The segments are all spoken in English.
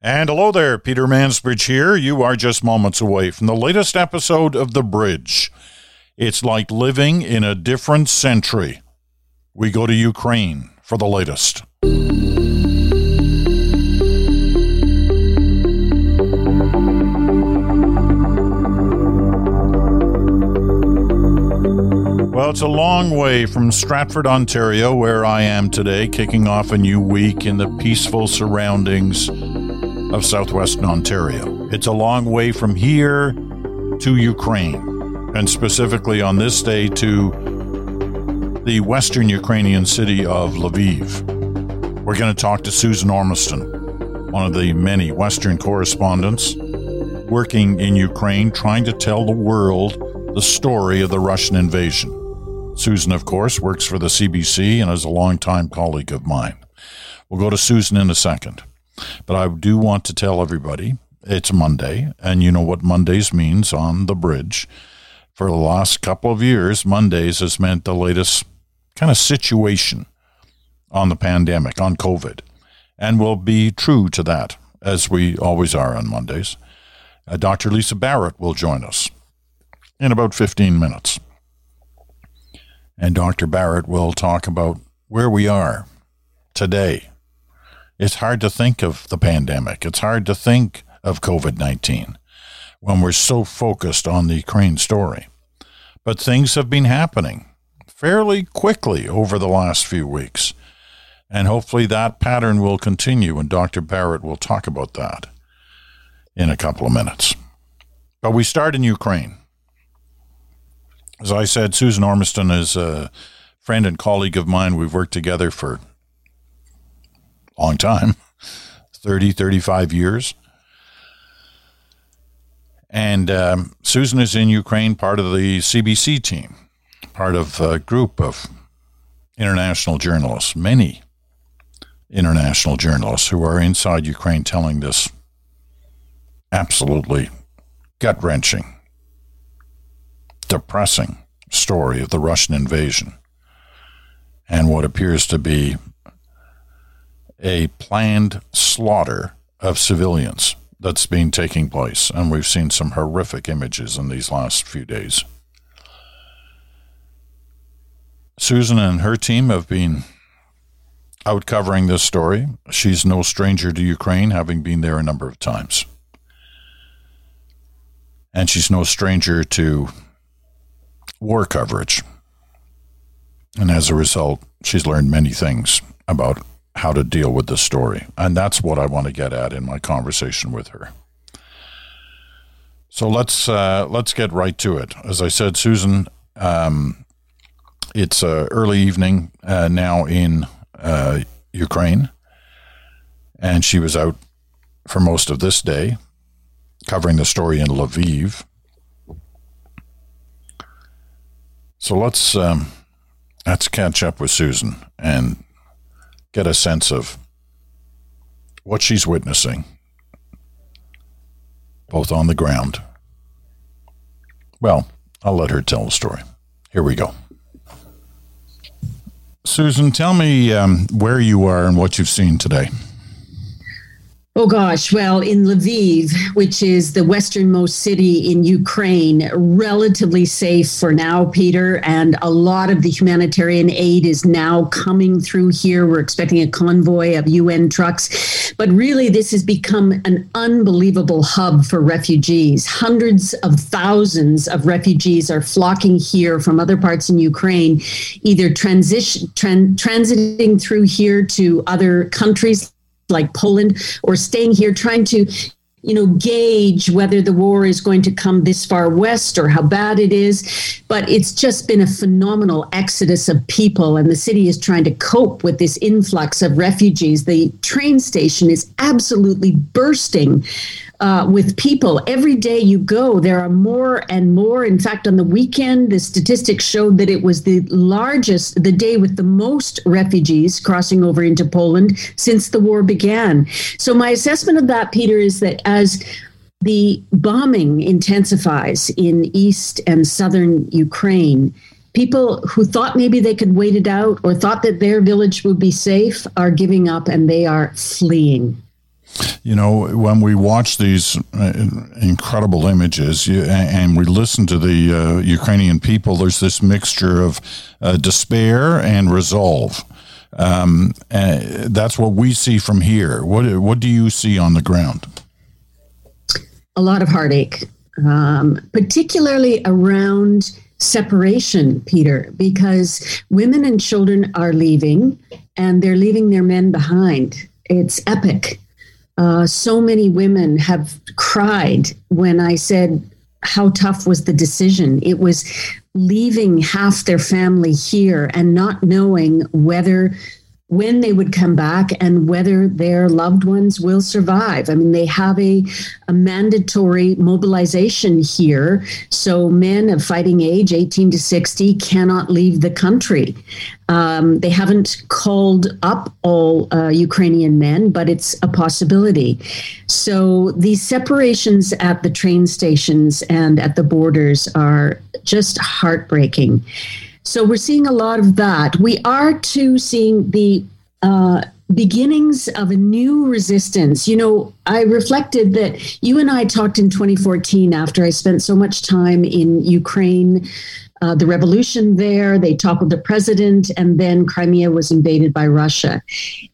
And hello there, Peter Mansbridge here. You are just moments away from the latest episode of The Bridge. It's like living in a different century. We go to Ukraine for the latest. Well, it's a long way from Stratford, Ontario, where I am today, kicking off a new week in the peaceful surroundings of southwestern Ontario. It's a long way from here to Ukraine, and specifically on this day to the western Ukrainian city of Lviv. We're going to talk to Susan Ormiston, one of the many Western correspondents working in Ukraine, trying to tell the world the story of the Russian invasion. Susan, of course, works for the CBC and is a longtime colleague of mine. We'll go to Susan in a second. But I do want to tell everybody it's Monday, and you know what Mondays means on the bridge. For the last couple of years, Mondays has meant the latest kind of situation on the pandemic, on COVID, and we'll be true to that, as we always are on Mondays. Uh, Dr. Lisa Barrett will join us in about 15 minutes and Dr. Barrett will talk about where we are today. It's hard to think of the pandemic. It's hard to think of COVID 19 when we're so focused on the Ukraine story. But things have been happening fairly quickly over the last few weeks. And hopefully that pattern will continue, and Dr. Barrett will talk about that in a couple of minutes. But we start in Ukraine as I said, Susan Ormiston is a friend and colleague of mine. We've worked together for long time 30, 35 years. And um, Susan is in Ukraine, part of the CBC team, part of a group of international journalists, many international journalists who are inside Ukraine telling this absolutely gut wrenching depressing story of the Russian invasion and what appears to be a planned slaughter of civilians that's been taking place. And we've seen some horrific images in these last few days. Susan and her team have been out covering this story. She's no stranger to Ukraine, having been there a number of times. And she's no stranger to war coverage. And as a result, she's learned many things about how to deal with the story. And that's what I want to get at in my conversation with her. So let's uh, let's get right to it. As I said, Susan, um, it's uh, early evening uh, now in uh, Ukraine, and she was out for most of this day covering the story in Lviv. So let's um, let's catch up with Susan and get a sense of what she's witnessing, both on the ground. Well, I'll let her tell the story. Here we go. Susan, tell me um, where you are and what you've seen today. Oh gosh, well, in Lviv, which is the westernmost city in Ukraine, relatively safe for now, Peter, and a lot of the humanitarian aid is now coming through here. We're expecting a convoy of UN trucks. But really, this has become an unbelievable hub for refugees. Hundreds of thousands of refugees are flocking here from other parts in Ukraine, either transition, tran- transiting through here to other countries like Poland or staying here trying to you know gauge whether the war is going to come this far west or how bad it is. But it's just been a phenomenal exodus of people and the city is trying to cope with this influx of refugees. The train station is absolutely bursting uh, with people. Every day you go, there are more and more. In fact, on the weekend, the statistics showed that it was the largest, the day with the most refugees crossing over into Poland since the war began. So, my assessment of that, Peter, is that as the bombing intensifies in east and southern Ukraine, people who thought maybe they could wait it out or thought that their village would be safe are giving up and they are fleeing. You know, when we watch these uh, incredible images and we listen to the uh, Ukrainian people, there's this mixture of uh, despair and resolve. Um, that's what we see from here. What what do you see on the ground? A lot of heartache, um, particularly around separation, Peter, because women and children are leaving, and they're leaving their men behind. It's epic. Uh, so many women have cried when I said how tough was the decision. It was leaving half their family here and not knowing whether when they would come back and whether their loved ones will survive. I mean, they have a, a mandatory mobilization here. So men of fighting age, 18 to 60, cannot leave the country. Um, they haven't called up all uh, Ukrainian men, but it's a possibility. So these separations at the train stations and at the borders are just heartbreaking. So we're seeing a lot of that. We are too seeing the uh, beginnings of a new resistance. You know, I reflected that you and I talked in 2014 after I spent so much time in Ukraine. Uh, the revolution there, they toppled the president, and then Crimea was invaded by Russia.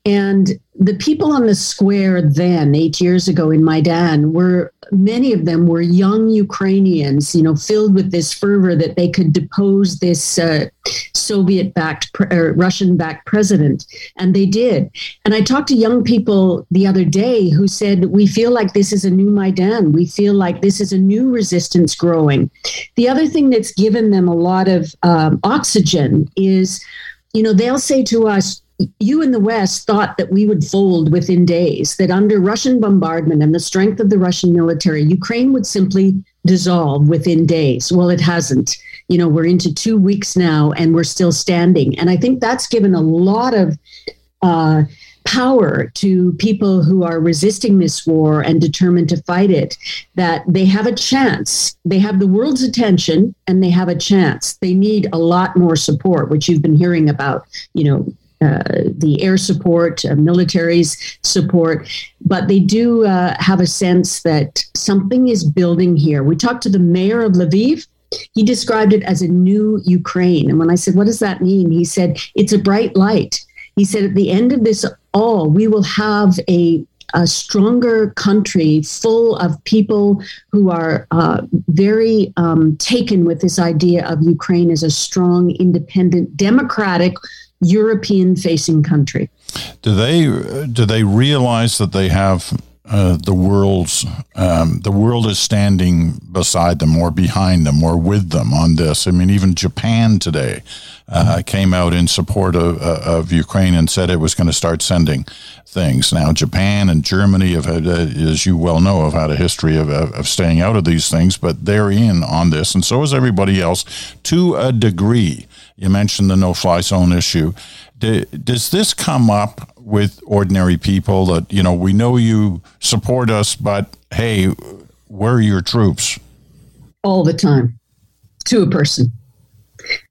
And the people on the square then, eight years ago in Maidan, were many of them were young Ukrainians, you know, filled with this fervor that they could depose this uh, Soviet-backed, pre- Russian-backed president, and they did. And I talked to young people the other day who said, "We feel like this is a new Maidan. We feel like this is a new resistance growing." The other thing that's given them a lot of um, oxygen is, you know, they'll say to us you in the West thought that we would fold within days, that under Russian bombardment and the strength of the Russian military, Ukraine would simply dissolve within days. Well, it hasn't. You know, we're into two weeks now and we're still standing. And I think that's given a lot of uh, power to people who are resisting this war and determined to fight it that they have a chance. They have the world's attention and they have a chance. They need a lot more support, which you've been hearing about, you know, uh, the air support, uh, military's support, but they do uh, have a sense that something is building here. We talked to the mayor of Lviv. He described it as a new Ukraine. And when I said, What does that mean? He said, It's a bright light. He said, At the end of this all, we will have a a stronger country full of people who are uh, very um, taken with this idea of Ukraine as a strong, independent, democratic, European facing country. Do they do they realize that they have uh, the world's um, the world is standing beside them or behind them or with them on this. I mean, even Japan today uh, came out in support of, uh, of Ukraine and said it was going to start sending things. Now, Japan and Germany have had, uh, as you well know, have had a history of, of staying out of these things, but they're in on this, and so is everybody else to a degree. You mentioned the no fly zone issue. does this come up with ordinary people that, you know, we know you support us, but hey, where are your troops? All the time to a person.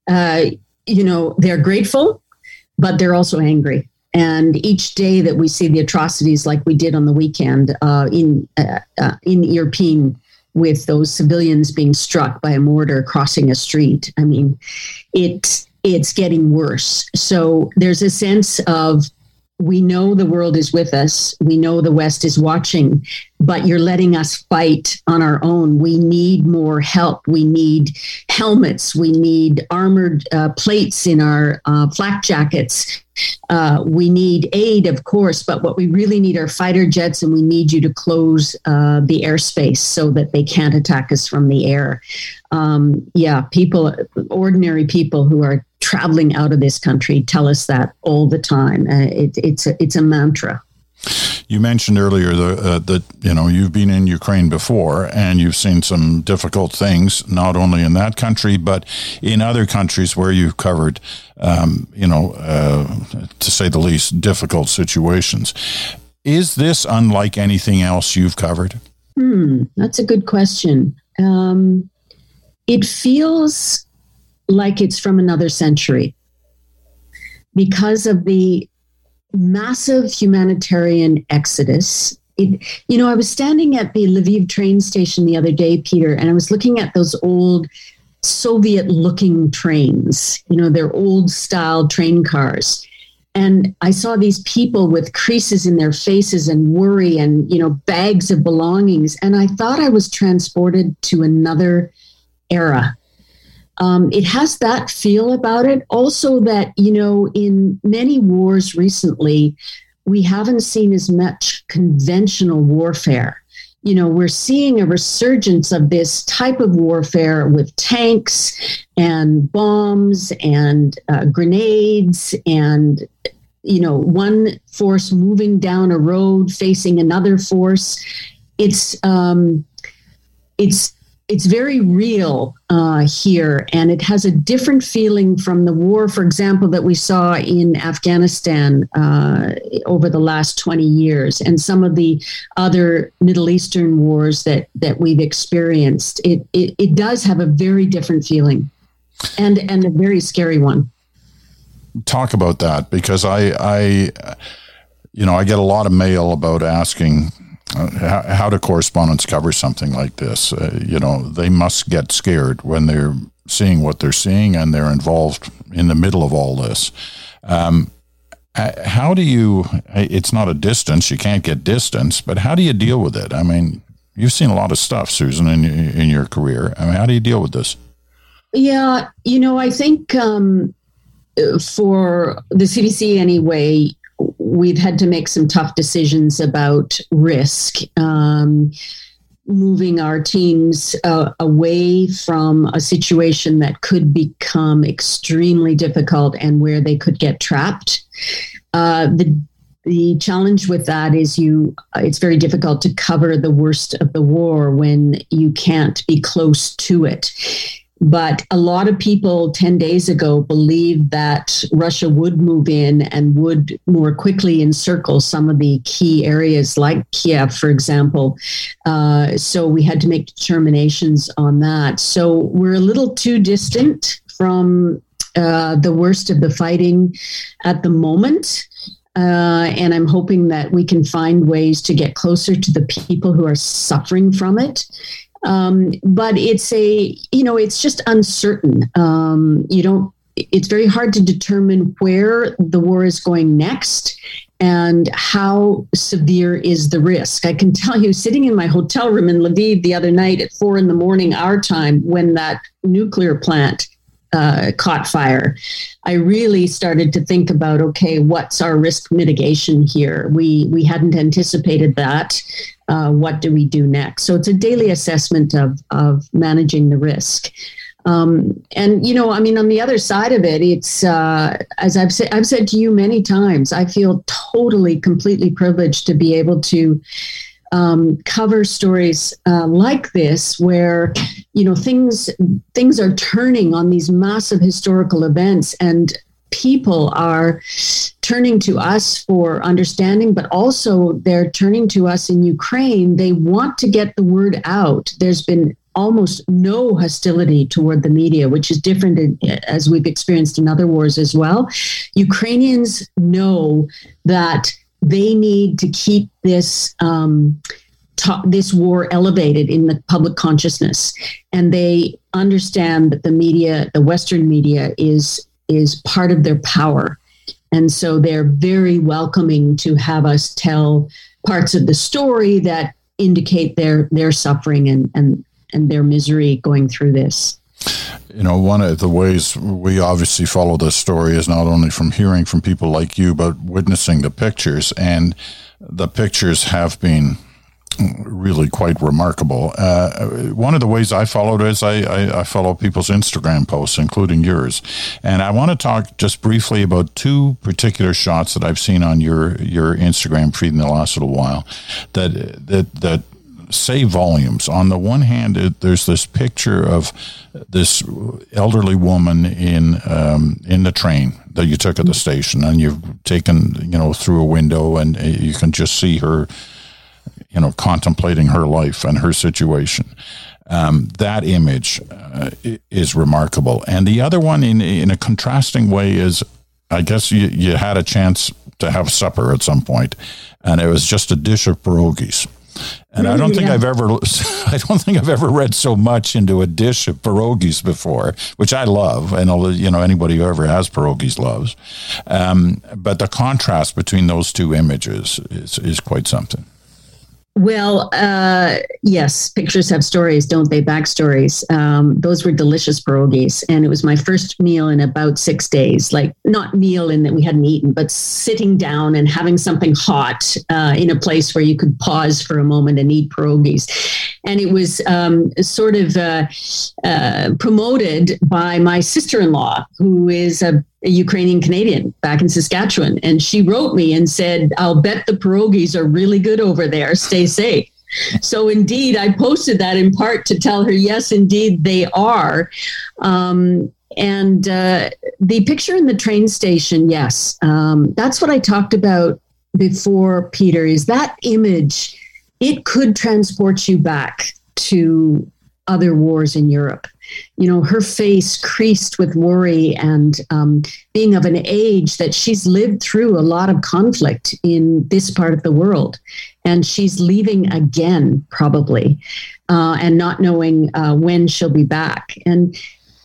Uh, you know, they're grateful, but they're also angry. And each day that we see the atrocities, like we did on the weekend uh, in uh, uh in Irpin, with those civilians being struck by a mortar crossing a street. I mean, it it's getting worse. So there's a sense of we know the world is with us. We know the West is watching, but you're letting us fight on our own. We need more help. We need helmets. We need armored uh, plates in our uh, flak jackets. Uh, we need aid, of course, but what we really need are fighter jets, and we need you to close uh, the airspace so that they can't attack us from the air. Um, yeah, people, ordinary people who are traveling out of this country tell us that all the time. Uh, it, it's a, it's a mantra. You mentioned earlier the, uh, that you know you've been in Ukraine before and you've seen some difficult things, not only in that country but in other countries where you've covered, um, you know, uh, to say the least, difficult situations. Is this unlike anything else you've covered? Hmm, that's a good question. Um, it feels like it's from another century because of the massive humanitarian exodus it, you know, I was standing at the Lviv train station the other day, Peter, and I was looking at those old Soviet looking trains, you know, they're old style train cars. And I saw these people with creases in their faces and worry and, you know, bags of belongings. And I thought I was transported to another era. Um, it has that feel about it. Also, that, you know, in many wars recently, we haven't seen as much conventional warfare. You know, we're seeing a resurgence of this type of warfare with tanks and bombs and uh, grenades and, you know, one force moving down a road facing another force. It's, um, it's it's very real uh, here, and it has a different feeling from the war, for example, that we saw in Afghanistan uh, over the last 20 years, and some of the other Middle Eastern wars that that we've experienced. It it, it does have a very different feeling, and and a very scary one. Talk about that because I I you know I get a lot of mail about asking how, how do correspondents cover something like this? Uh, you know, they must get scared when they're seeing what they're seeing and they're involved in the middle of all this. Um, how do you? It's not a distance; you can't get distance. But how do you deal with it? I mean, you've seen a lot of stuff, Susan, in in your career. I mean, how do you deal with this? Yeah, you know, I think um, for the CBC anyway, we've had to make some tough decisions about risk. Um, moving our teams uh, away from a situation that could become extremely difficult and where they could get trapped. Uh, the the challenge with that is you it's very difficult to cover the worst of the war when you can't be close to it but a lot of people 10 days ago believed that Russia would move in and would more quickly encircle some of the key areas like Kiev, for example. Uh, so we had to make determinations on that. So we're a little too distant from uh, the worst of the fighting at the moment. Uh, and I'm hoping that we can find ways to get closer to the people who are suffering from it um, but it's a, you know, it's just uncertain. Um, you don't, it's very hard to determine where the war is going next and how severe is the risk. I can tell you, sitting in my hotel room in Lviv the other night at four in the morning, our time, when that nuclear plant uh, caught fire, I really started to think about okay, what's our risk mitigation here? We we hadn't anticipated that. Uh, what do we do next? So it's a daily assessment of of managing the risk. Um, and you know, I mean, on the other side of it, it's uh, as I've said, I've said to you many times. I feel totally, completely privileged to be able to um, cover stories uh, like this, where you know things things are turning on these massive historical events, and people are turning to us for understanding, but also they're turning to us in Ukraine. They want to get the word out. There's been almost no hostility toward the media, which is different in, as we've experienced in other wars as well. Ukrainians know that they need to keep this um, this war elevated in the public consciousness, and they understand that the media, the Western media, is is part of their power, and so they're very welcoming to have us tell parts of the story that indicate their their suffering and and and their misery going through this you know, one of the ways we obviously follow this story is not only from hearing from people like you, but witnessing the pictures. And the pictures have been really quite remarkable. Uh, one of the ways I followed is I, I, I, follow people's Instagram posts, including yours, and I want to talk just briefly about two particular shots that I've seen on your your Instagram feed in the last little while that that that say volumes. On the one hand, it, there's this picture of this elderly woman in um, in the train that you took at the station, and you've taken you know through a window, and uh, you can just see her, you know, contemplating her life and her situation. Um, that image uh, is remarkable, and the other one, in in a contrasting way, is I guess you, you had a chance to have supper at some point, and it was just a dish of pierogies. And I don't think yeah. I've ever, I don't think I've ever read so much into a dish of pierogies before, which I love, and you know anybody who ever has pierogies loves. Um, but the contrast between those two images is is quite something. Well, uh, yes, pictures have stories, don't they? Backstories. Um, those were delicious pierogies, and it was my first meal in about six days. Like not meal in that we hadn't eaten, but sitting down and having something hot uh, in a place where you could pause for a moment and eat pierogies. And it was um, sort of uh, uh promoted by my sister-in-law, who is a a Ukrainian Canadian back in Saskatchewan. And she wrote me and said, I'll bet the pierogies are really good over there. Stay safe. So, indeed, I posted that in part to tell her, yes, indeed, they are. Um, and uh, the picture in the train station, yes, um, that's what I talked about before, Peter, is that image, it could transport you back to other wars in Europe you know, her face creased with worry and um, being of an age that she's lived through a lot of conflict in this part of the world. And she's leaving again, probably, uh, and not knowing uh, when she'll be back. And,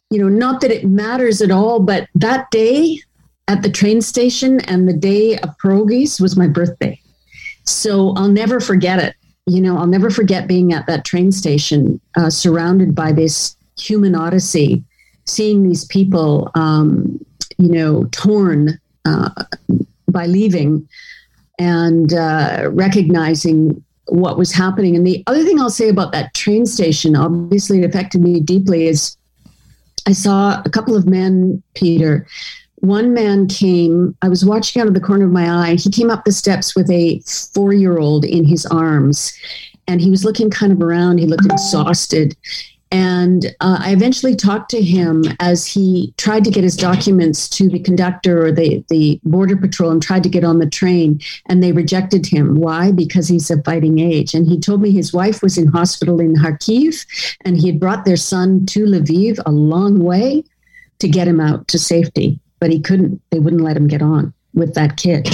you know, not that it matters at all, but that day at the train station and the day of pierogies was my birthday. So I'll never forget it you know, I'll never forget being at that train station, uh, surrounded by this human odyssey, seeing these people, um, you know, torn uh, by leaving and uh, recognizing what was happening. And the other thing I'll say about that train station, obviously it affected me deeply, is I saw a couple of men, Peter. One man came, I was watching out of the corner of my eye. He came up the steps with a four year old in his arms and he was looking kind of around. He looked exhausted. And uh, I eventually talked to him as he tried to get his documents to the conductor or the, the border patrol and tried to get on the train, and they rejected him. Why? Because he's of fighting age. And he told me his wife was in hospital in Kharkiv, and he had brought their son to Lviv a long way to get him out to safety, but he couldn't. They wouldn't let him get on with that kid.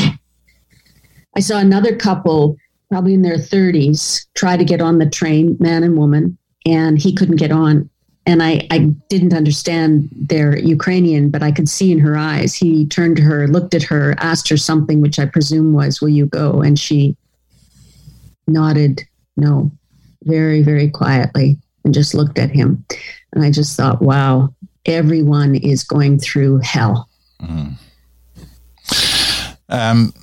I saw another couple, probably in their 30s, try to get on the train, man and woman and he couldn't get on. And I, I didn't understand their Ukrainian, but I could see in her eyes. He turned to her, looked at her, asked her something, which I presume was, Will you go? And she nodded no, very, very quietly, and just looked at him. And I just thought, wow, everyone is going through hell. Mm. Um,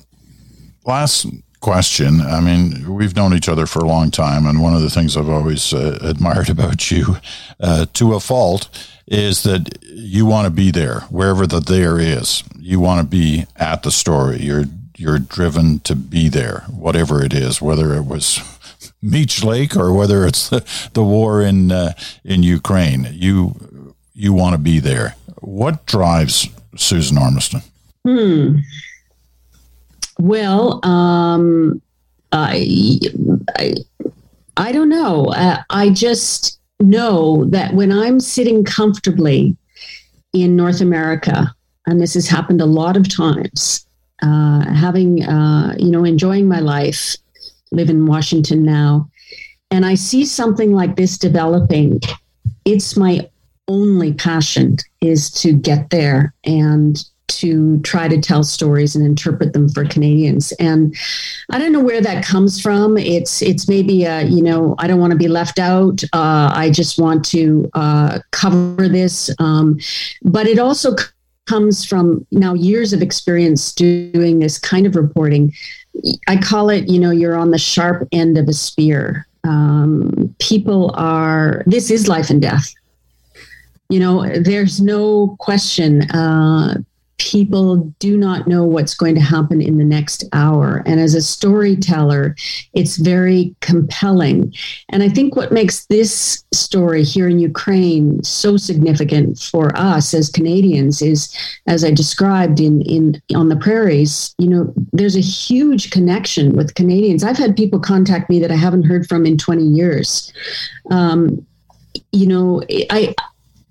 last question. I mean, we've known each other for a long time, and one of the things I've always uh, admired about you, uh, to a fault, is that you want to be there wherever the there is. You want to be at the story. You're you're driven to be there, whatever it is, whether it was Meech Lake or whether it's the, the war in uh, in Ukraine. You you want to be there. What drives Susan Ormiston? Hmm. Well, um, I, I, I don't know. Uh, I just know that when I'm sitting comfortably in North America, and this has happened a lot of times, uh, having, uh, you know, enjoying my life, live in Washington now, and I see something like this developing, it's my only passion is to get there and to try to tell stories and interpret them for Canadians. And I don't know where that comes from. It's it's maybe a, you know I don't want to be left out. Uh, I just want to uh, cover this, um, but it also comes from now years of experience doing this kind of reporting. I call it, you know, you're on the sharp end of a spear. Um, people are. This is life and death you know there's no question uh, people do not know what's going to happen in the next hour. And as a storyteller, it's very compelling. And I think what makes this story here in Ukraine so significant for us as Canadians is, as I described in, in on the prairies, you know, there's a huge connection with Canadians. I've had people contact me that I haven't heard from in 20 years. Um, you know, I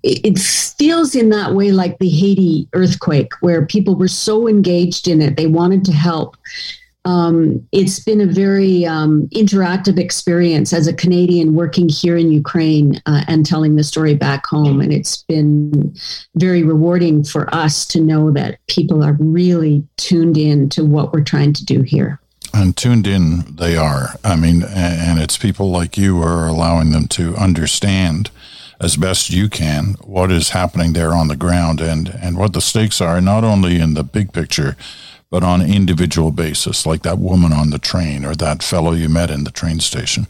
it feels in that way like the Haiti earthquake, where people were so engaged in it, they wanted to help. Um, it's been a very um, interactive experience as a Canadian working here in Ukraine uh, and telling the story back home. And it's been very rewarding for us to know that people are really tuned in to what we're trying to do here. And tuned in they are. I mean, and it's people like you who are allowing them to understand as best you can what is happening there on the ground and, and what the stakes are, not only in the big picture, but on individual basis, like that woman on the train or that fellow you met in the train station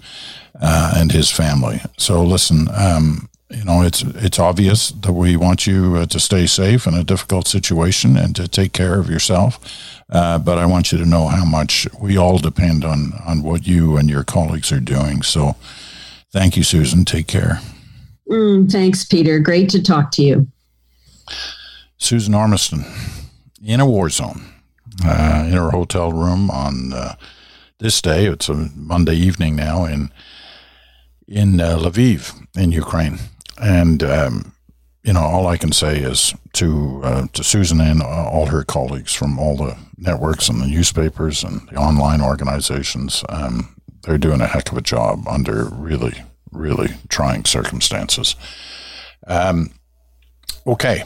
uh, and his family. So listen, um, you know, it's it's obvious that we want you uh, to stay safe in a difficult situation and to take care of yourself. Uh, but I want you to know how much we all depend on on what you and your colleagues are doing. So, thank you, Susan. Take care. Mm, thanks, Peter. Great to talk to you. Susan Ormiston in a war zone uh, in her hotel room on uh, this day. It's a Monday evening now in in uh, Lviv in Ukraine, and um, you know all I can say is to uh, to Susan and all her colleagues from all the networks and the newspapers and the online organizations. Um, they're doing a heck of a job under really really trying circumstances. Um, okay,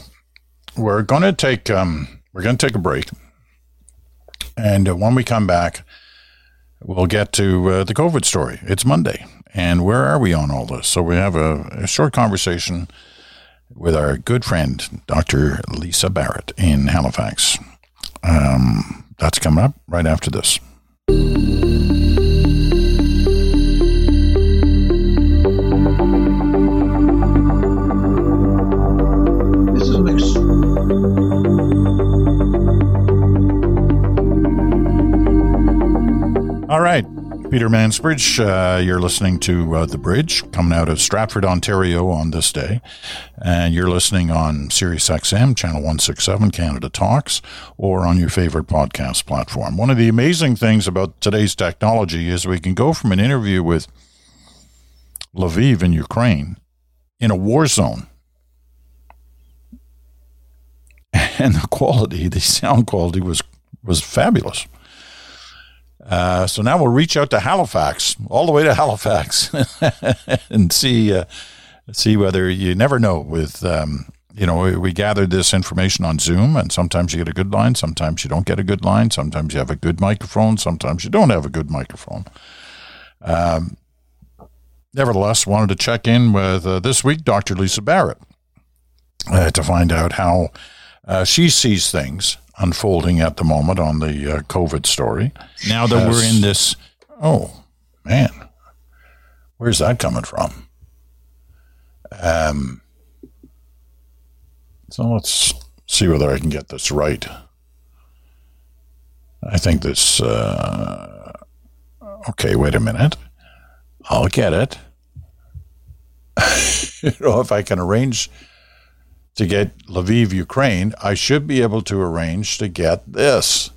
we're going to take um, we're going to take a break. And uh, when we come back, we'll get to uh, the COVID story. It's Monday. And where are we on all this? So we have a, a short conversation with our good friend, Dr. Lisa Barrett in Halifax. Um, that's coming up right after this. Peter Mansbridge, uh, you're listening to uh, The Bridge coming out of Stratford, Ontario on this day. And you're listening on Sirius XM, Channel 167, Canada Talks, or on your favorite podcast platform. One of the amazing things about today's technology is we can go from an interview with Lviv in Ukraine in a war zone. And the quality, the sound quality was, was fabulous. Uh, so now we'll reach out to Halifax, all the way to Halifax, and see uh, see whether you never know. With um, you know, we, we gathered this information on Zoom, and sometimes you get a good line, sometimes you don't get a good line, sometimes you have a good microphone, sometimes you don't have a good microphone. Um, nevertheless, wanted to check in with uh, this week Dr. Lisa Barrett uh, to find out how uh, she sees things unfolding at the moment on the uh, COVID story. Now that we're in this, oh man, where's that coming from? Um, so let's see whether I can get this right. I think this. Uh, okay, wait a minute. I'll get it. you know, if I can arrange to get Lviv, Ukraine, I should be able to arrange to get this.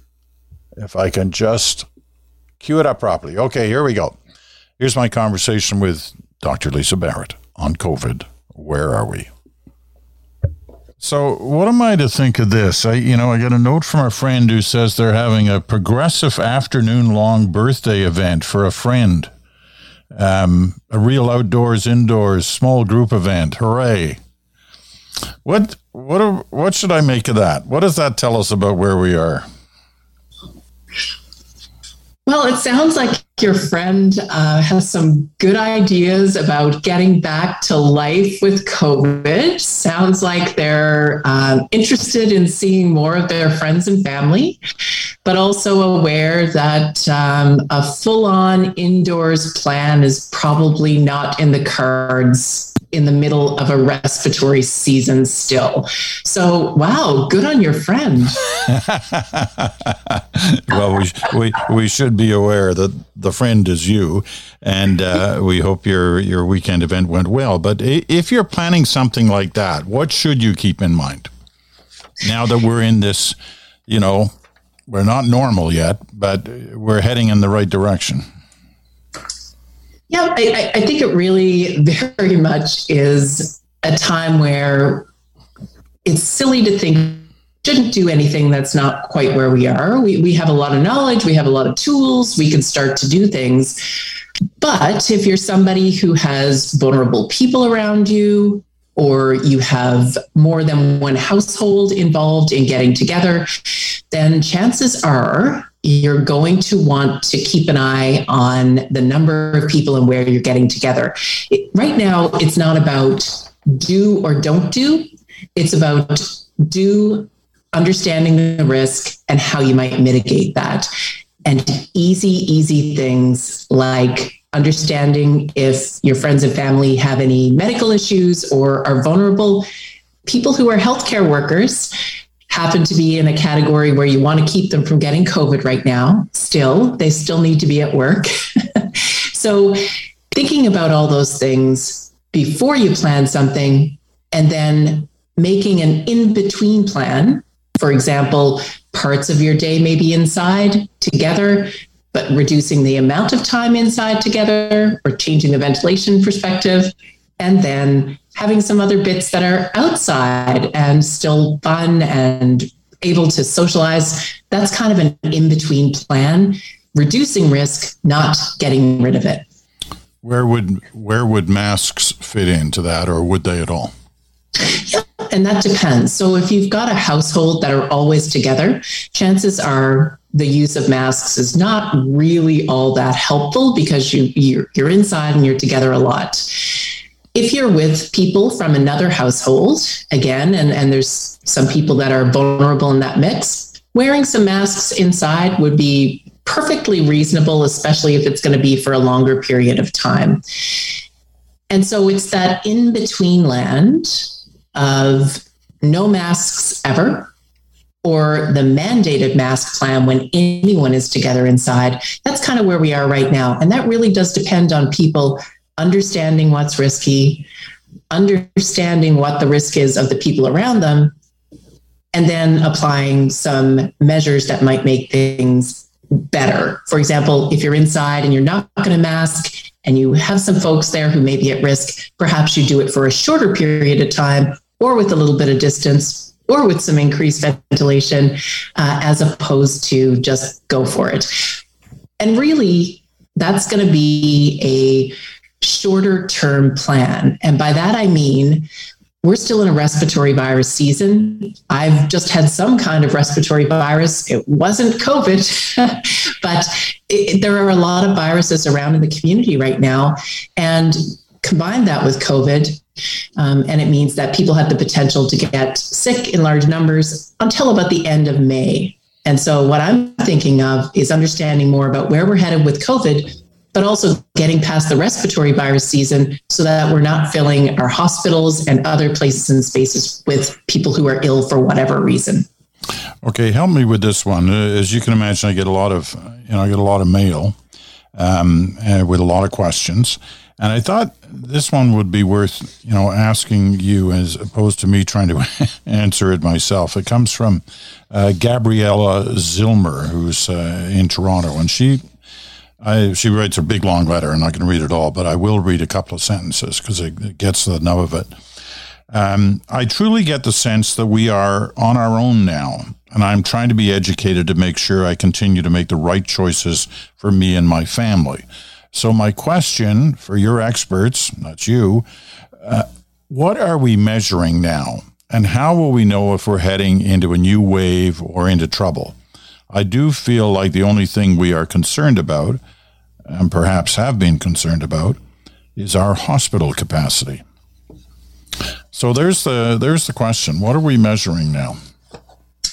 If I can just cue it up properly. Okay, here we go. Here's my conversation with Dr. Lisa Barrett on COVID. Where are we? So, what am I to think of this? I, you know, I got a note from a friend who says they're having a progressive afternoon long birthday event for a friend. Um, a real outdoors, indoors, small group event. Hooray. What what what should I make of that? What does that tell us about where we are? Well, it sounds like your friend uh, has some good ideas about getting back to life with COVID. Sounds like they're um, interested in seeing more of their friends and family, but also aware that um, a full on indoors plan is probably not in the cards in the middle of a respiratory season still. So, wow, good on your friend. well, we, we, we should be aware that the friend is you, and uh, we hope your, your weekend event went well. But if you're planning something like that, what should you keep in mind? Now that we're in this, you know, we're not normal yet, but we're heading in the right direction. Yeah, I, I, think it really very much is a time where it's silly to think shouldn't do anything that's not quite where we are. We, we have a lot of knowledge, we have a lot of tools, we can start to do things. But if you're somebody who has vulnerable people around you, or you have more than one household involved in getting together, then chances are you're going to want to keep an eye on the number of people and where you're getting together. It, right now, it's not about do or don't do, it's about do understanding the risk and how you might mitigate that. And easy, easy things like understanding if your friends and family have any medical issues or are vulnerable. People who are healthcare workers happen to be in a category where you want to keep them from getting COVID right now. Still, they still need to be at work. so, thinking about all those things before you plan something and then making an in between plan. For example, parts of your day may be inside together, but reducing the amount of time inside together or changing the ventilation perspective. And then having some other bits that are outside and still fun and able to socialize. That's kind of an in between plan, reducing risk, not getting rid of it. Where would where would masks fit into that, or would they at all? Yeah, and that depends. So if you've got a household that are always together, chances are the use of masks is not really all that helpful because you you're, you're inside and you're together a lot. If you're with people from another household, again, and, and there's some people that are vulnerable in that mix, wearing some masks inside would be perfectly reasonable, especially if it's going to be for a longer period of time. And so it's that in between land of no masks ever or the mandated mask plan when anyone is together inside. That's kind of where we are right now. And that really does depend on people understanding what's risky, understanding what the risk is of the people around them, and then applying some measures that might make things better. For example, if you're inside and you're not going to mask and you have some folks there who may be at risk, perhaps you do it for a shorter period of time or with a little bit of distance or with some increased ventilation uh, as opposed to just go for it. And really, that's going to be a shorter term plan. And by that, I mean, we're still in a respiratory virus season. I've just had some kind of respiratory virus. It wasn't COVID, but it, there are a lot of viruses around in the community right now. And combine that with COVID, um, and it means that people have the potential to get sick in large numbers until about the end of May. And so, what I'm thinking of is understanding more about where we're headed with COVID but also getting past the respiratory virus season so that we're not filling our hospitals and other places and spaces with people who are ill for whatever reason. Okay, help me with this one. Uh, as you can imagine, I get a lot of you know I get a lot of mail um, uh, with a lot of questions, and I thought this one would be worth you know asking you as opposed to me trying to answer it myself. It comes from uh, Gabriella Zilmer, who's uh, in Toronto, and she I, she writes a big long letter. And I'm not going to read it all, but I will read a couple of sentences because it, it, gets the nub of it. Um, I truly get the sense that we are on our own now, and I'm trying to be educated to make sure I continue to make the right choices for me and my family. So, my question for your experts, not you, uh, what are we measuring now? And how will we know if we're heading into a new wave or into trouble? I do feel like the only thing we are concerned about, and perhaps have been concerned about, is our hospital capacity. So there's the there's the question. What are we measuring now?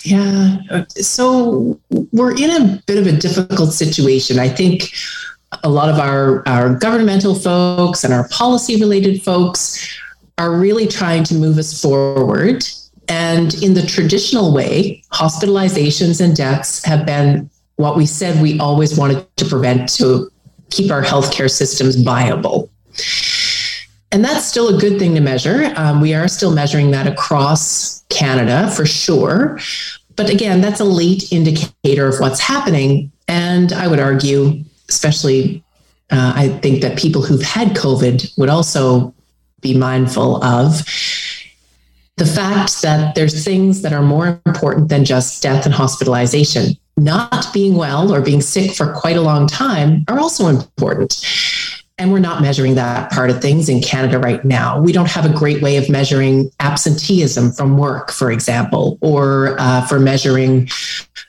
Yeah. So we're in a bit of a difficult situation. I think a lot of our, our governmental folks and our policy related folks are really trying to move us forward and in the traditional way, hospitalizations and deaths have been what we said we always wanted to prevent to keep our healthcare systems viable. And that's still a good thing to measure. Um, we are still measuring that across Canada for sure. But again, that's a late indicator of what's happening. And I would argue, especially, uh, I think that people who've had COVID would also be mindful of the fact that there's things that are more important than just death and hospitalization. Not being well or being sick for quite a long time are also important. And we're not measuring that part of things in Canada right now. We don't have a great way of measuring absenteeism from work, for example, or uh, for measuring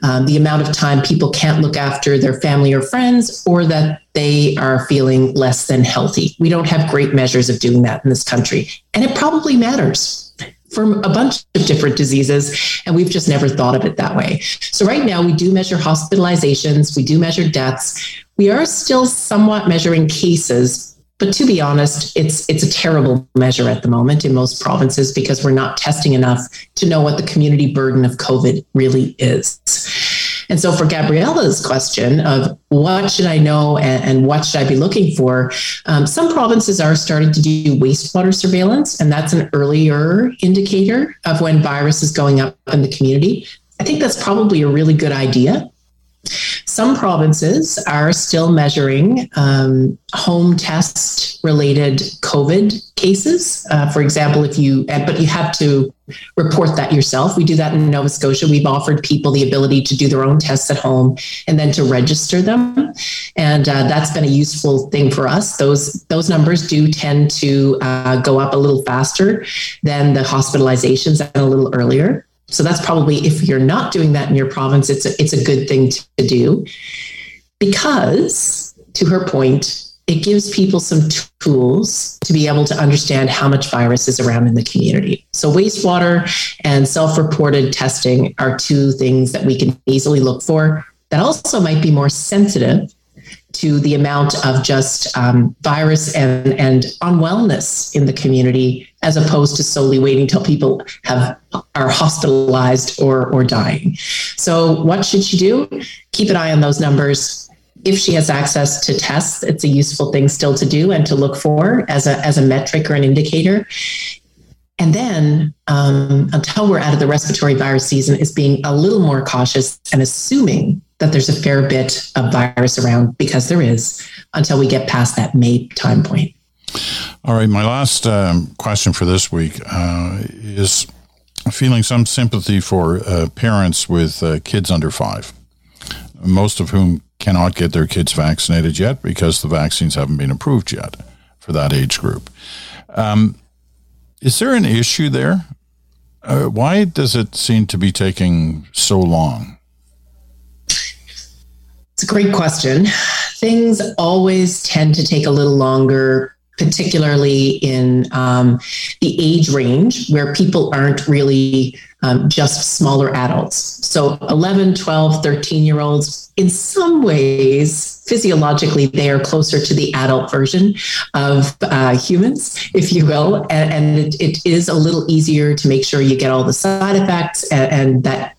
um, the amount of time people can't look after their family or friends, or that they are feeling less than healthy. We don't have great measures of doing that in this country. And it probably matters for a bunch of different diseases, and we've just never thought of it that way. So, right now, we do measure hospitalizations, we do measure deaths. We are still somewhat measuring cases, but to be honest, it's it's a terrible measure at the moment in most provinces because we're not testing enough to know what the community burden of COVID really is. And so, for Gabriella's question of what should I know and, and what should I be looking for, um, some provinces are starting to do wastewater surveillance, and that's an earlier indicator of when virus is going up in the community. I think that's probably a really good idea. Some provinces are still measuring um, home test related COVID cases. Uh, for example, if you, but you have to report that yourself. We do that in Nova Scotia. We've offered people the ability to do their own tests at home and then to register them, and uh, that's been a useful thing for us. Those those numbers do tend to uh, go up a little faster than the hospitalizations and a little earlier. So that's probably if you're not doing that in your province, it's a, it's a good thing to do because, to her point, it gives people some tools to be able to understand how much virus is around in the community. So, wastewater and self reported testing are two things that we can easily look for that also might be more sensitive to the amount of just um, virus and, and unwellness in the community as opposed to solely waiting till people have are hospitalized or or dying. So what should she do? Keep an eye on those numbers. If she has access to tests, it's a useful thing still to do and to look for as a as a metric or an indicator. And then, um, until we're out of the respiratory virus season, is being a little more cautious and assuming that there's a fair bit of virus around because there is until we get past that May time point. All right, my last um, question for this week uh, is feeling some sympathy for uh, parents with uh, kids under five, most of whom cannot get their kids vaccinated yet because the vaccines haven't been approved yet for that age group. Um, is there an issue there? Uh, why does it seem to be taking so long? It's a great question. Things always tend to take a little longer particularly in um, the age range where people aren't really um, just smaller adults. So 11, 12, 13 year olds, in some ways, physiologically, they are closer to the adult version of uh, humans, if you will. And, and it, it is a little easier to make sure you get all the side effects and, and that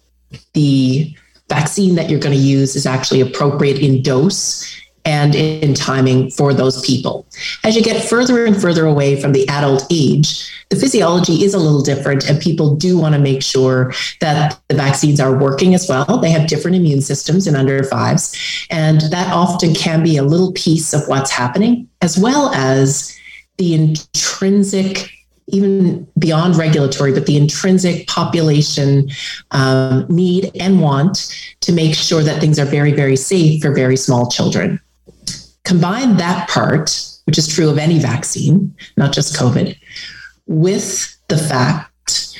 the vaccine that you're going to use is actually appropriate in dose and in timing for those people. As you get further and further away from the adult age, the physiology is a little different, and people do want to make sure that the vaccines are working as well. They have different immune systems in under fives, and that often can be a little piece of what's happening, as well as the intrinsic even beyond regulatory, but the intrinsic population um, need and want to make sure that things are very, very safe for very small children. Combine that part, which is true of any vaccine, not just COVID, with the fact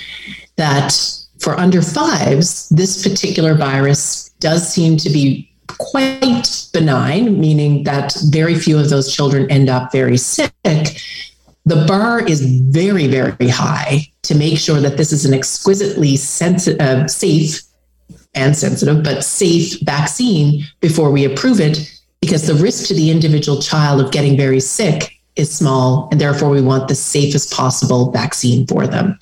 that for under fives, this particular virus does seem to be quite benign, meaning that very few of those children end up very sick. The bar is very, very high to make sure that this is an exquisitely sensi- uh, safe and sensitive, but safe vaccine before we approve it because the risk to the individual child of getting very sick is small and therefore we want the safest possible vaccine for them.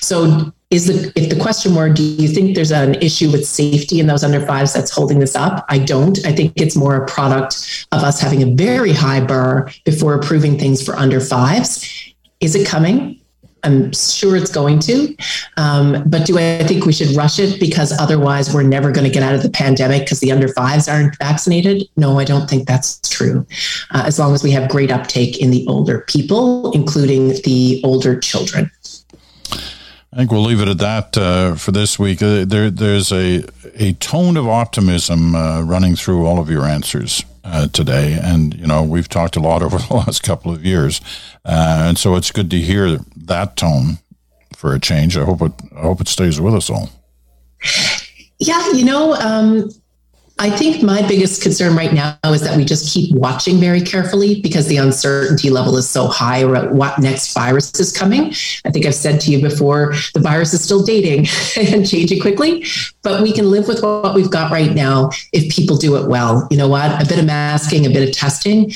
So is the if the question were do you think there's an issue with safety in those under fives that's holding this up? I don't. I think it's more a product of us having a very high bar before approving things for under fives. Is it coming I'm sure it's going to. Um, but do I think we should rush it because otherwise we're never going to get out of the pandemic because the under fives aren't vaccinated? No, I don't think that's true. Uh, as long as we have great uptake in the older people, including the older children. I think we'll leave it at that uh, for this week. Uh, there, there's a a tone of optimism uh, running through all of your answers uh, today, and you know we've talked a lot over the last couple of years, uh, and so it's good to hear that tone for a change. I hope it I hope it stays with us all. Yeah, you know, um, I think my biggest concern right now is that we just keep watching very carefully because the uncertainty level is so high about what next virus is coming. I think I've said to you before, the virus is still dating and changing quickly, but we can live with what we've got right now if people do it well. You know what? A bit of masking, a bit of testing,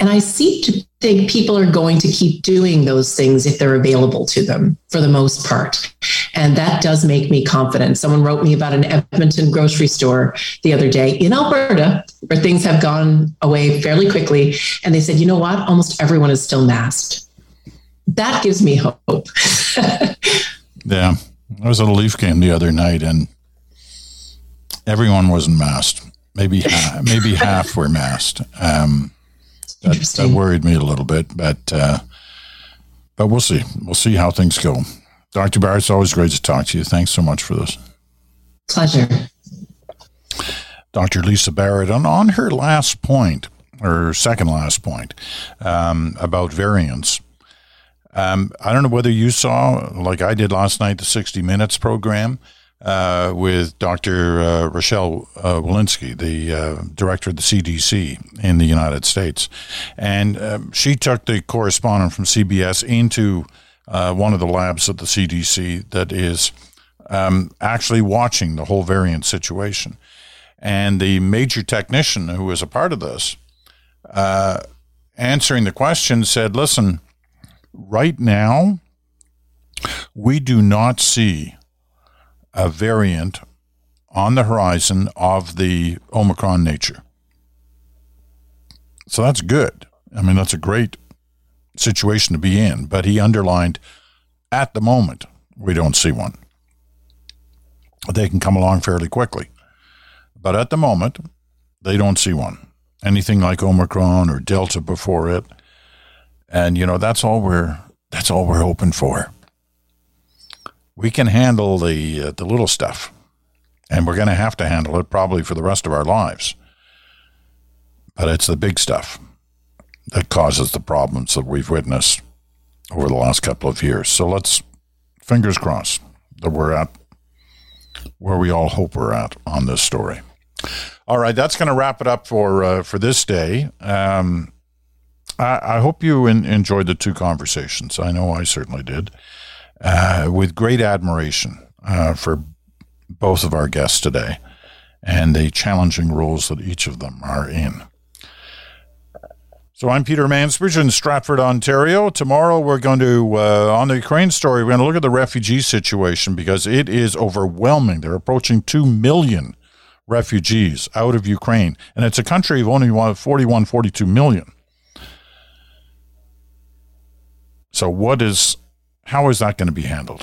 and I seem to think people are going to keep doing those things if they're available to them for the most part. And that does make me confident. Someone wrote me about an Edmonton grocery store the other day in Alberta where things have gone away fairly quickly. And they said, you know what? Almost everyone is still masked. That gives me hope. yeah. I was at a Leaf game the other night and everyone wasn't masked. Maybe maybe half were masked. Um, that, that worried me a little bit, but uh, but we'll see. We'll see how things go. Dr. Barrett, it's always great to talk to you. Thanks so much for this. Pleasure. Dr. Lisa Barrett, on, on her last point, or second last point, um, about variants. Um, I don't know whether you saw, like I did last night, the 60 Minutes program uh, with Dr. Uh, Rochelle uh, Walensky, the uh, director of the CDC in the United States. And um, she took the correspondent from CBS into uh, one of the labs at the CDC that is um, actually watching the whole variant situation. And the major technician who was a part of this, uh, answering the question, said, Listen, right now, we do not see a variant on the horizon of the Omicron nature. So that's good. I mean, that's a great situation to be in. But he underlined, at the moment, we don't see one. They can come along fairly quickly. But at the moment, they don't see one. Anything like Omicron or Delta before it. And you know, that's all we're that's all we're hoping for we can handle the uh, the little stuff, and we're going to have to handle it probably for the rest of our lives. But it's the big stuff that causes the problems that we've witnessed over the last couple of years. So let's fingers crossed that we're at where we all hope we're at on this story. All right, that's going to wrap it up for uh, for this day. Um, I, I, hope you in, enjoyed the two conversations. I know I certainly did uh, with great admiration uh, for both of our guests today and the challenging roles that each of them are in. So I'm Peter Mansbridge in Stratford, Ontario. Tomorrow we're going to, uh, on the Ukraine story, we're going to look at the refugee situation because it is overwhelming. They're approaching 2 million refugees out of Ukraine, and it's a country of only 41, 42 million. So what is how is that going to be handled?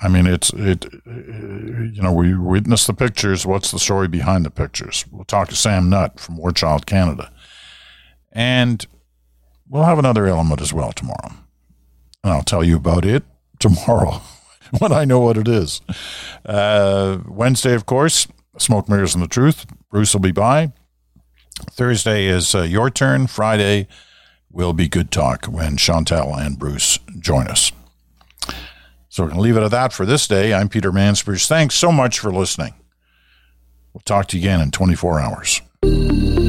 I mean, it's it. You know, we witness the pictures. What's the story behind the pictures? We'll talk to Sam Nutt from War Child Canada, and we'll have another element as well tomorrow. And I'll tell you about it tomorrow when I know what it is. Uh, Wednesday, of course, smoke mirrors and the truth. Bruce will be by. Thursday is uh, your turn. Friday will be good talk when Chantal and Bruce join us. So we're going to leave it at that for this day. I'm Peter Mansbridge. Thanks so much for listening. We'll talk to you again in 24 hours.